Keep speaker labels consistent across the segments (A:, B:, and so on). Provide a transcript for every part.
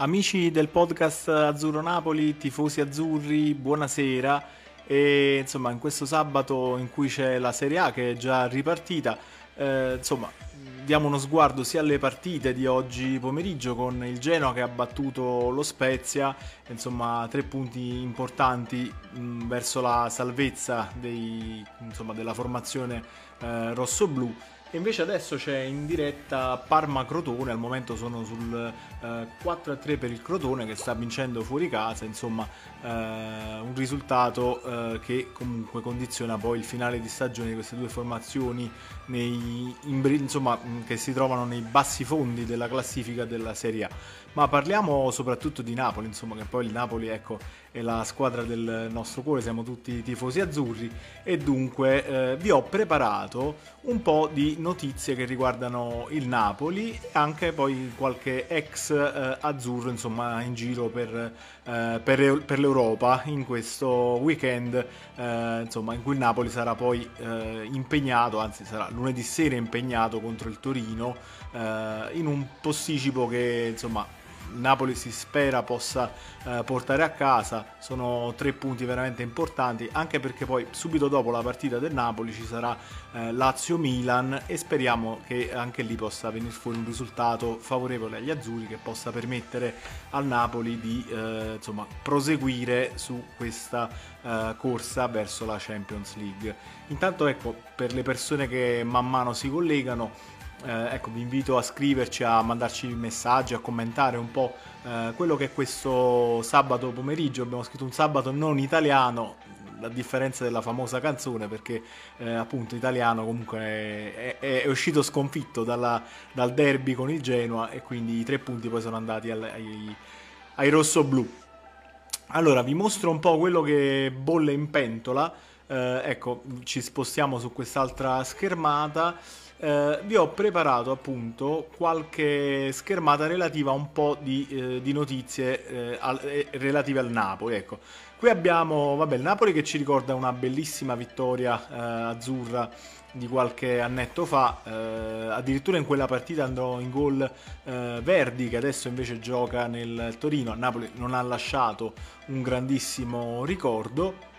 A: Amici del podcast Azzurro Napoli, tifosi azzurri, buonasera. E insomma, in questo sabato in cui c'è la Serie A che è già ripartita, eh, insomma, diamo uno sguardo sia alle partite di oggi pomeriggio con il Genoa che ha battuto lo Spezia, insomma, tre punti importanti mh, verso la salvezza dei, insomma, della formazione eh, rosso-blu e invece adesso c'è in diretta Parma-Crotone, al momento sono sul eh, 4-3 per il Crotone che sta vincendo fuori casa, insomma eh, un risultato eh, che comunque condiziona poi il finale di stagione di queste due formazioni nei, in, insomma, che si trovano nei bassi fondi della classifica della Serie A. Ma parliamo soprattutto di Napoli, insomma, che poi il Napoli ecco, è la squadra del nostro cuore, siamo tutti tifosi azzurri. E dunque eh, vi ho preparato un po' di notizie che riguardano il Napoli e anche poi qualche ex eh, azzurro insomma, in giro per, eh, per, per, l'Europa in questo weekend eh, insomma, in cui il Napoli sarà poi eh, impegnato, anzi sarà lunedì sera impegnato contro il Torino eh, in un posticipo che insomma Napoli si spera possa eh, portare a casa, sono tre punti veramente importanti, anche perché poi subito dopo la partita del Napoli ci sarà eh, Lazio-Milan e speriamo che anche lì possa venire fuori un risultato favorevole agli azzurri che possa permettere al Napoli di eh, insomma, proseguire su questa eh, corsa verso la Champions League. Intanto ecco, per le persone che man mano si collegano, eh, ecco, vi invito a scriverci, a mandarci messaggi, a commentare un po' eh, quello che è questo sabato pomeriggio. Abbiamo scritto un sabato non italiano, a differenza della famosa canzone, perché eh, appunto italiano comunque è, è, è uscito sconfitto dalla, dal derby con il Genoa e quindi i tre punti poi sono andati al, ai, ai rossoblù. Allora, vi mostro un po' quello che bolle in pentola. Eh, ecco, ci spostiamo su quest'altra schermata eh, vi ho preparato appunto qualche schermata relativa a un po' di, eh, di notizie eh, al, eh, relative al Napoli. Ecco. Qui abbiamo vabbè, il Napoli che ci ricorda una bellissima vittoria eh, azzurra di qualche annetto fa, eh, addirittura in quella partita andò in gol Verdi che adesso invece gioca nel Torino, a Napoli non ha lasciato un grandissimo ricordo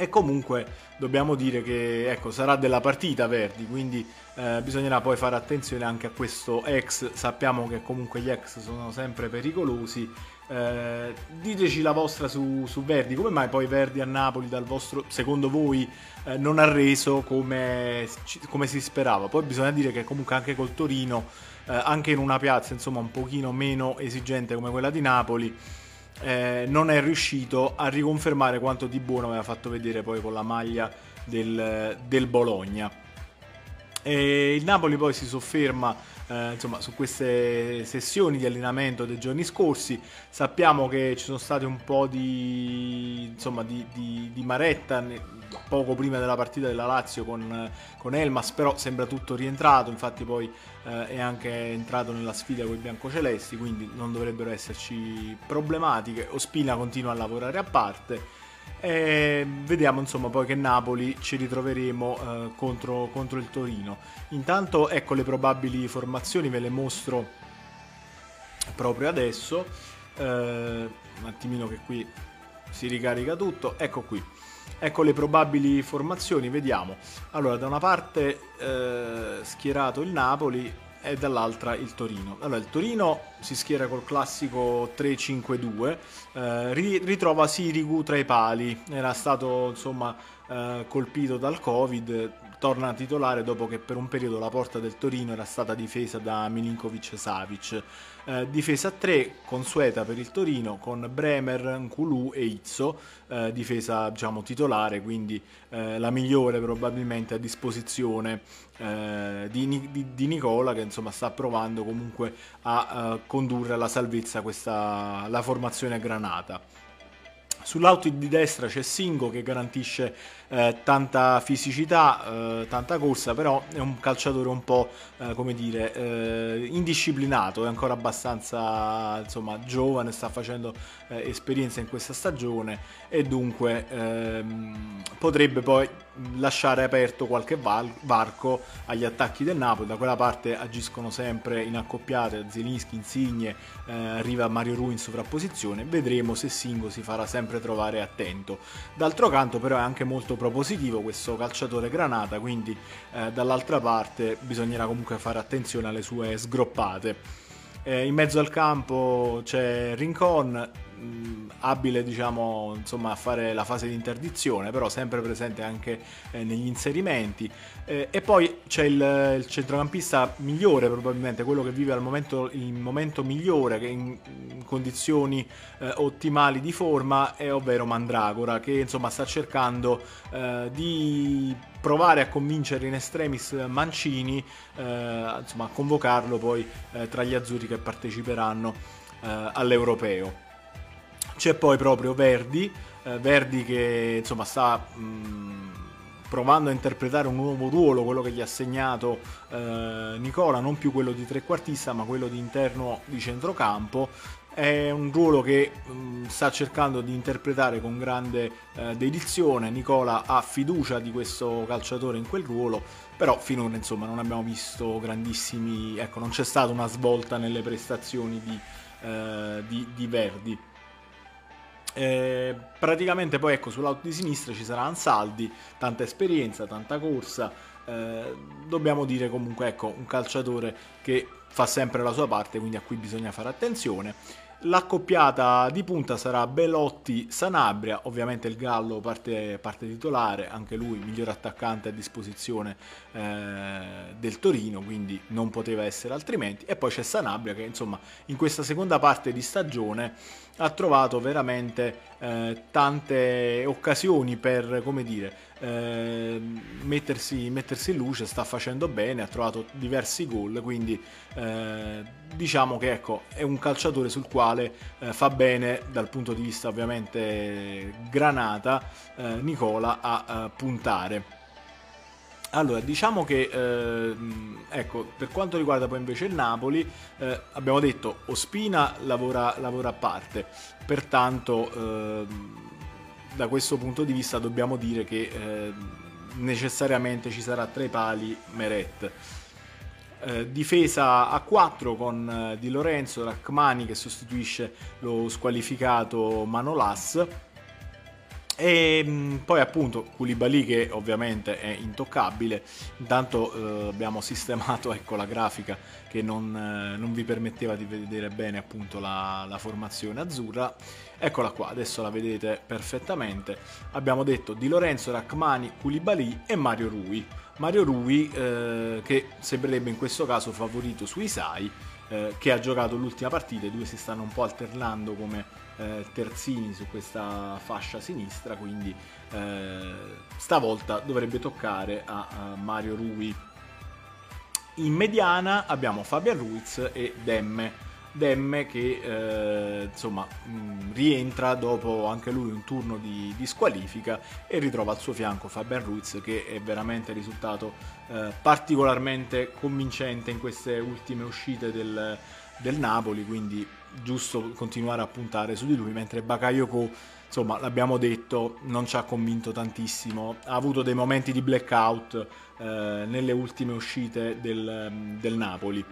A: e comunque dobbiamo dire che ecco, sarà della partita Verdi, quindi eh, bisognerà poi fare attenzione anche a questo ex. Sappiamo che comunque gli ex sono sempre pericolosi. Eh, diteci la vostra su, su, Verdi, come mai poi Verdi a Napoli dal vostro, secondo voi eh, non ha reso come, come, si sperava? Poi bisogna dire che comunque anche col Torino, eh, anche in una piazza insomma un pochino meno esigente come quella di Napoli, eh, non è riuscito a riconfermare quanto di buono aveva fatto vedere poi con la maglia del, del Bologna. E il Napoli poi si sofferma eh, insomma, su queste sessioni di allenamento dei giorni scorsi. Sappiamo che ci sono state un po' di, insomma, di, di, di maretta poco prima della partita della Lazio con, con Elmas, però sembra tutto rientrato, infatti poi eh, è anche entrato nella sfida con i biancocelesti, quindi non dovrebbero esserci problematiche. Ospina continua a lavorare a parte. E vediamo insomma poi che Napoli ci ritroveremo eh, contro, contro il Torino. Intanto ecco le probabili formazioni, ve le mostro proprio adesso. Eh, un attimino che qui si ricarica tutto. Ecco qui. Ecco le probabili formazioni, vediamo. Allora, da una parte eh, schierato il Napoli e dall'altra il Torino. Allora, il Torino si schiera col classico 3-5-2, eh, ritrova Sirigu tra i pali, era stato insomma eh, colpito dal Covid, torna titolare dopo che per un periodo la porta del Torino era stata difesa da Milinkovic Savic. Eh, difesa 3 consueta per il Torino con Bremer, Nkulu e Izzo, eh, difesa diciamo titolare, quindi eh, la migliore probabilmente a disposizione eh, di, di, di, Nicola che insomma sta provando comunque a uh, condurre alla salvezza questa, la formazione granata. Sull'auto di destra c'è Singo che garantisce eh, tanta fisicità, eh, tanta corsa, però è un calciatore un po' eh, come dire eh, indisciplinato, è ancora abbastanza insomma giovane, sta facendo esperienza in questa stagione e dunque ehm, potrebbe poi lasciare aperto qualche varco agli attacchi del Napoli. Da quella parte agiscono sempre in accoppiate Zelinski, Insigne, arriva Mario Rui in sovrapposizione. Vedremo se Singo si farà sempre trovare attento. D'altro canto, però, è anche molto propositivo questo calciatore Granata, quindi eh, dall'altra parte bisognerà comunque fare attenzione alle sue sgroppate. Eh, in mezzo al campo c'è Rincon, mh, abile diciamo insomma a fare la fase di interdizione però sempre presente anche eh, negli inserimenti. Eh, e poi c'è il, il, centrocampista migliore probabilmente quello che vive al momento il momento migliore che in, in condizioni eh, ottimali di forma è ovvero Mandragora che insomma sta cercando eh, di provare a convincere in estremis Mancini eh, insomma a convocarlo poi eh, tra gli azzurri che parteciperanno all'europeo c'è poi proprio Verdi, eh, Verdi che insomma sta mh, provando a interpretare un nuovo ruolo, quello che gli ha segnato eh, Nicola, non più quello di trequartista ma quello di interno di centrocampo. È un ruolo che mh, sta cercando di interpretare con grande eh, dedizione. Nicola ha fiducia di questo calciatore in quel ruolo, però finora insomma non abbiamo visto grandissimi, ecco, non c'è stata una svolta nelle prestazioni di, eh, di, di Verdi. Eh, praticamente poi ecco sull'auto di sinistra ci sarà Ansaldi, tanta esperienza, tanta corsa. Eh, dobbiamo dire comunque ecco un calciatore che fa sempre la sua parte, quindi a cui bisogna fare attenzione. L'accoppiata di punta sarà Belotti-Sanabria, ovviamente il Gallo parte, parte, titolare, anche lui miglior attaccante a disposizione eh, del Torino, quindi non poteva essere altrimenti. E poi c'è Sanabria che insomma in questa seconda parte di stagione ha trovato veramente eh, tante occasioni per, come dire, eh, mettersi, mettersi, in luce, sta facendo bene, ha trovato diversi gol, quindi eh, diciamo che ecco, è un calciatore sul quale eh, fa bene dal punto di vista ovviamente granata eh, Nicola a, a puntare. Allora, diciamo che eh, ecco, per quanto riguarda poi invece il Napoli, eh, abbiamo detto Ospina lavora, lavora a parte, pertanto eh, da questo punto di vista dobbiamo dire che eh, necessariamente ci sarà tra i pali Meret. Eh, difesa a 4 con eh, Di Lorenzo, Rachmani che sostituisce lo squalificato Manolas e mm, poi appunto Koulibaly che ovviamente è intoccabile, intanto eh, abbiamo sistemato ecco, la grafica che non, eh, non, vi permetteva di vedere bene appunto la, la, formazione azzurra, eccola qua, adesso la vedete perfettamente, abbiamo detto Di Lorenzo, Rachmani, Koulibaly e Mario Rui, Mario Rui eh, che sembrerebbe in questo caso favorito sui Sai, eh, che ha giocato l'ultima partita, i due si stanno un po' alternando come eh, terzini su questa fascia sinistra, quindi eh, stavolta dovrebbe toccare a, a, Mario Rui. In mediana abbiamo Fabian Ruiz e Demme. Demme che eh, insomma rientra dopo anche lui un turno di, di, squalifica e ritrova al suo fianco Fabian Ruiz che è veramente risultato eh, particolarmente convincente in queste ultime uscite del, del Napoli quindi giusto continuare a puntare su di lui, mentre Bakayoko, insomma, l'abbiamo detto, non ci ha convinto tantissimo, ha avuto dei momenti di blackout eh, nelle ultime uscite del, del Napoli.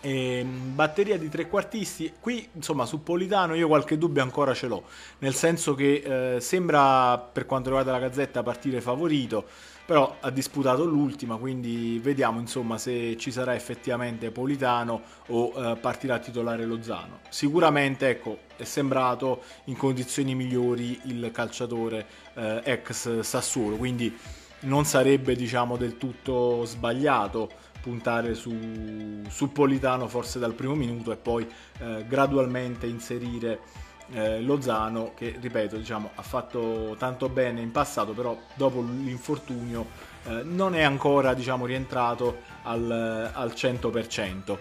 A: E, batteria di trequartisti, qui insomma su Politano io qualche dubbio ancora ce l'ho, nel senso che eh, sembra per quanto riguarda la Gazzetta partire favorito, però ha disputato l'ultima, quindi vediamo insomma se ci sarà effettivamente Politano o eh, partirà titolare Lozano. Sicuramente ecco, è sembrato in condizioni migliori il calciatore eh, ex Sassuolo, quindi non sarebbe diciamo del tutto sbagliato puntare su, su Politano forse dal primo minuto e poi eh, gradualmente inserire eh, Lozano che ripeto diciamo, ha fatto tanto bene in passato però dopo l'infortunio eh, non è ancora diciamo, rientrato al, al 100%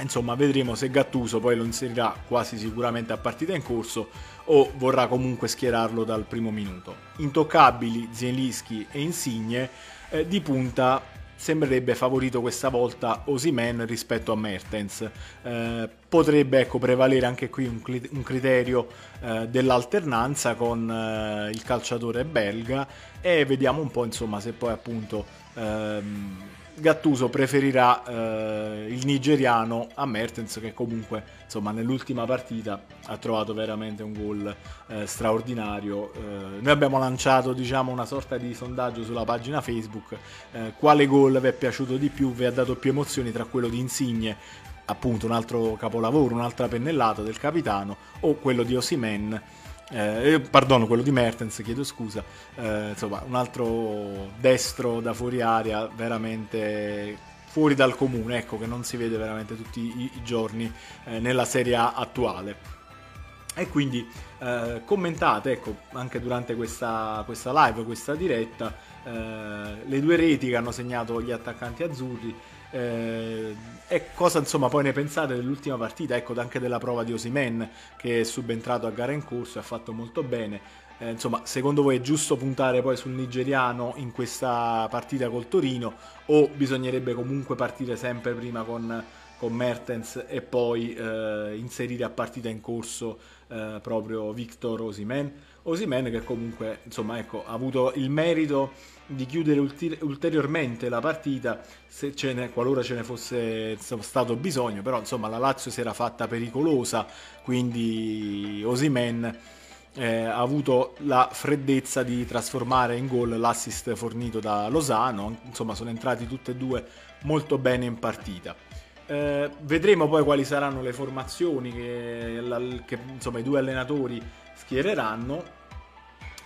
A: Insomma, vedremo se Gattuso poi lo inserirà quasi sicuramente a partita in corso o vorrà comunque schierarlo dal primo minuto. Intoccabili Zielinski e Insigne eh, di punta sembrerebbe favorito questa volta Osimen rispetto a Mertens. Eh, potrebbe ecco, prevalere anche qui un, un criterio eh, dell'alternanza con eh, il calciatore belga e vediamo un po' insomma se poi appunto ehm, Gattuso preferirà eh, il nigeriano a Mertens che comunque insomma nell'ultima partita ha trovato veramente un gol eh, straordinario. Eh, noi abbiamo lanciato diciamo una sorta di sondaggio sulla pagina Facebook eh, quale gol vi è piaciuto di più vi ha dato più emozioni tra quello di Insigne appunto un altro capolavoro un'altra pennellata del capitano o quello di Osimen eh, perdono, quello di Mertens, chiedo scusa. Eh, insomma, un altro destro da fuori aria, veramente fuori dal comune, ecco, che non si vede veramente tutti i, i giorni eh, nella Serie A attuale. E quindi eh, commentate, ecco, anche durante questa, questa live, questa diretta, eh, le due reti che hanno segnato gli attaccanti azzurri eh, e cosa insomma poi ne pensate dell'ultima partita, ecco anche della prova di Osimen che è subentrato a gara in corso e ha fatto molto bene. Eh, insomma, secondo voi è giusto puntare poi sul nigeriano in questa partita col Torino o bisognerebbe comunque partire sempre prima con, con Mertens e poi eh, inserire a partita in corso eh, proprio Victor Osimen? Osimen che comunque insomma, ecco, ha avuto il merito di chiudere ulteriormente la partita ce ne, qualora ce ne fosse stato bisogno, però insomma la Lazio si era fatta pericolosa, quindi Osimen eh, ha avuto la freddezza di trasformare in gol l'assist fornito da Lozano, insomma sono entrati tutti e due molto bene in partita. Eh, vedremo poi quali saranno le formazioni che, che insomma, i due allenatori schiereranno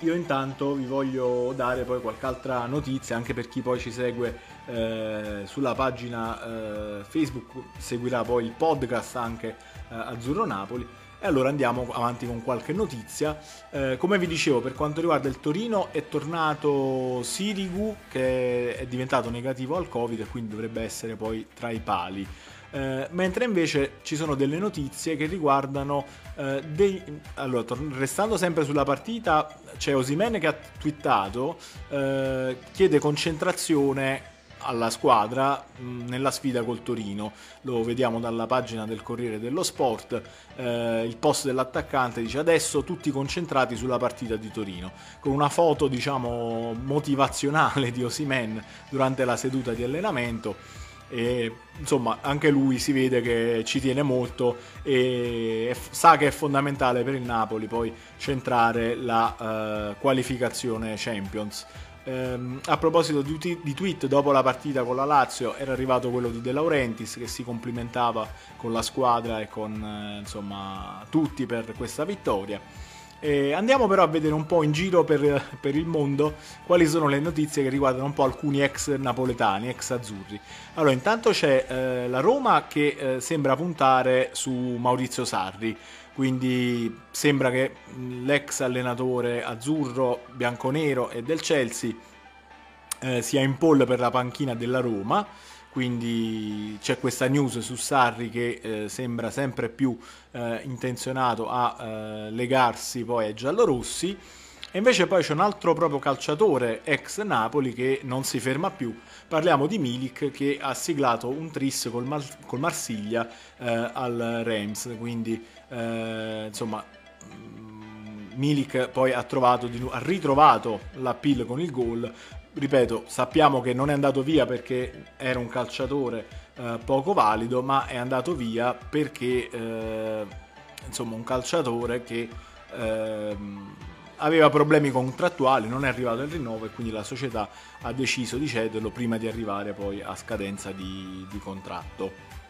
A: io intanto vi voglio dare poi qualche altra notizia anche per chi poi ci segue eh, sulla pagina eh, Facebook, seguirà poi il podcast anche eh, Azzurro Napoli. E allora andiamo avanti con qualche notizia. Eh, come vi dicevo, per quanto riguarda il Torino, è tornato Sirigu che è diventato negativo al Covid e quindi dovrebbe essere poi tra i pali. Eh, mentre invece ci sono delle notizie che riguardano eh, dei... allora restando sempre sulla partita c'è Osimene che ha twittato eh, chiede concentrazione alla squadra mh, nella sfida col Torino. Lo vediamo dalla pagina del Corriere dello Sport eh, il post dell'attaccante dice adesso tutti concentrati sulla partita di Torino. Con una foto diciamo motivazionale di Osimen durante la seduta di allenamento e insomma anche lui si vede che ci tiene molto e sa che è fondamentale per il Napoli poi centrare la uh, qualificazione Champions. Um, a proposito di, di, tweet, dopo la partita con la Lazio era arrivato quello di De Laurentiis che si complimentava con la squadra e con uh, insomma, tutti per questa vittoria. Eh, andiamo però a vedere un po' in giro per, per, il mondo quali sono le notizie che riguardano un po' alcuni ex napoletani, ex azzurri. Allora, intanto c'è eh, la Roma che eh, sembra puntare su Maurizio Sarri, quindi sembra che l'ex allenatore azzurro, bianconero e del Chelsea eh, sia in poll per la panchina della Roma quindi c'è questa news su Sarri che eh, sembra sempre più eh, intenzionato a eh, legarsi poi ai giallorossi. E invece poi c'è un altro proprio calciatore ex Napoli che non si ferma più. Parliamo di Milik che ha siglato un tris col, Mar- col Marsiglia eh, al Reims. Quindi eh, insomma mm, Milik poi ha, trovato, ha ritrovato l'appeal con il gol ripeto, sappiamo che non è andato via perché era un calciatore eh, poco valido, ma è andato via perché eh, insomma un calciatore che eh, aveva problemi contrattuali, non è arrivato il rinnovo e quindi la società ha deciso di cederlo prima di arrivare poi a scadenza di, di contratto.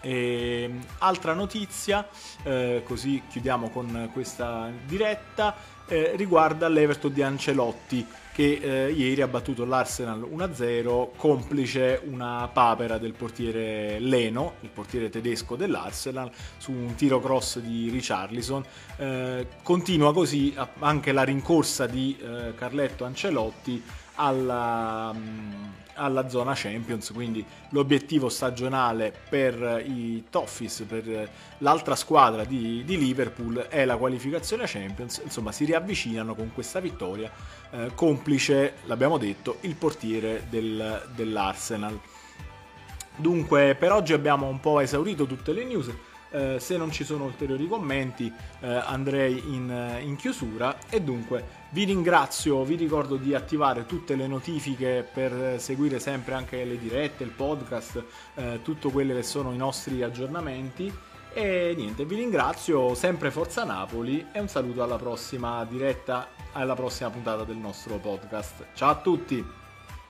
A: E, ehm, altra notizia, eh, così chiudiamo con questa diretta, eh, riguarda l'Everton di Ancelotti che eh, ieri ha battuto l'Arsenal 1-0 complice una papera del portiere Leno, il portiere tedesco dell'Arsenal, su un tiro cross di Richarlison. Eh, continua così anche la rincorsa di eh, Carletto Ancelotti alla, mm, alla zona Champions, quindi l'obiettivo stagionale per i Toffees, per l'altra squadra di, di Liverpool è la qualificazione a Champions, insomma si riavvicinano con questa vittoria, eh, complice, l'abbiamo detto, il portiere del, dell'Arsenal. Dunque per oggi abbiamo un po' esaurito tutte le news. Eh, se non ci sono ulteriori commenti eh, andrei in, in, chiusura e dunque vi ringrazio, vi ricordo di attivare tutte le notifiche per seguire sempre anche le dirette, il podcast, eh, tutto quello che sono i nostri aggiornamenti e niente, vi ringrazio, sempre Forza Napoli e un saluto alla prossima diretta, alla prossima puntata del nostro podcast. Ciao a tutti!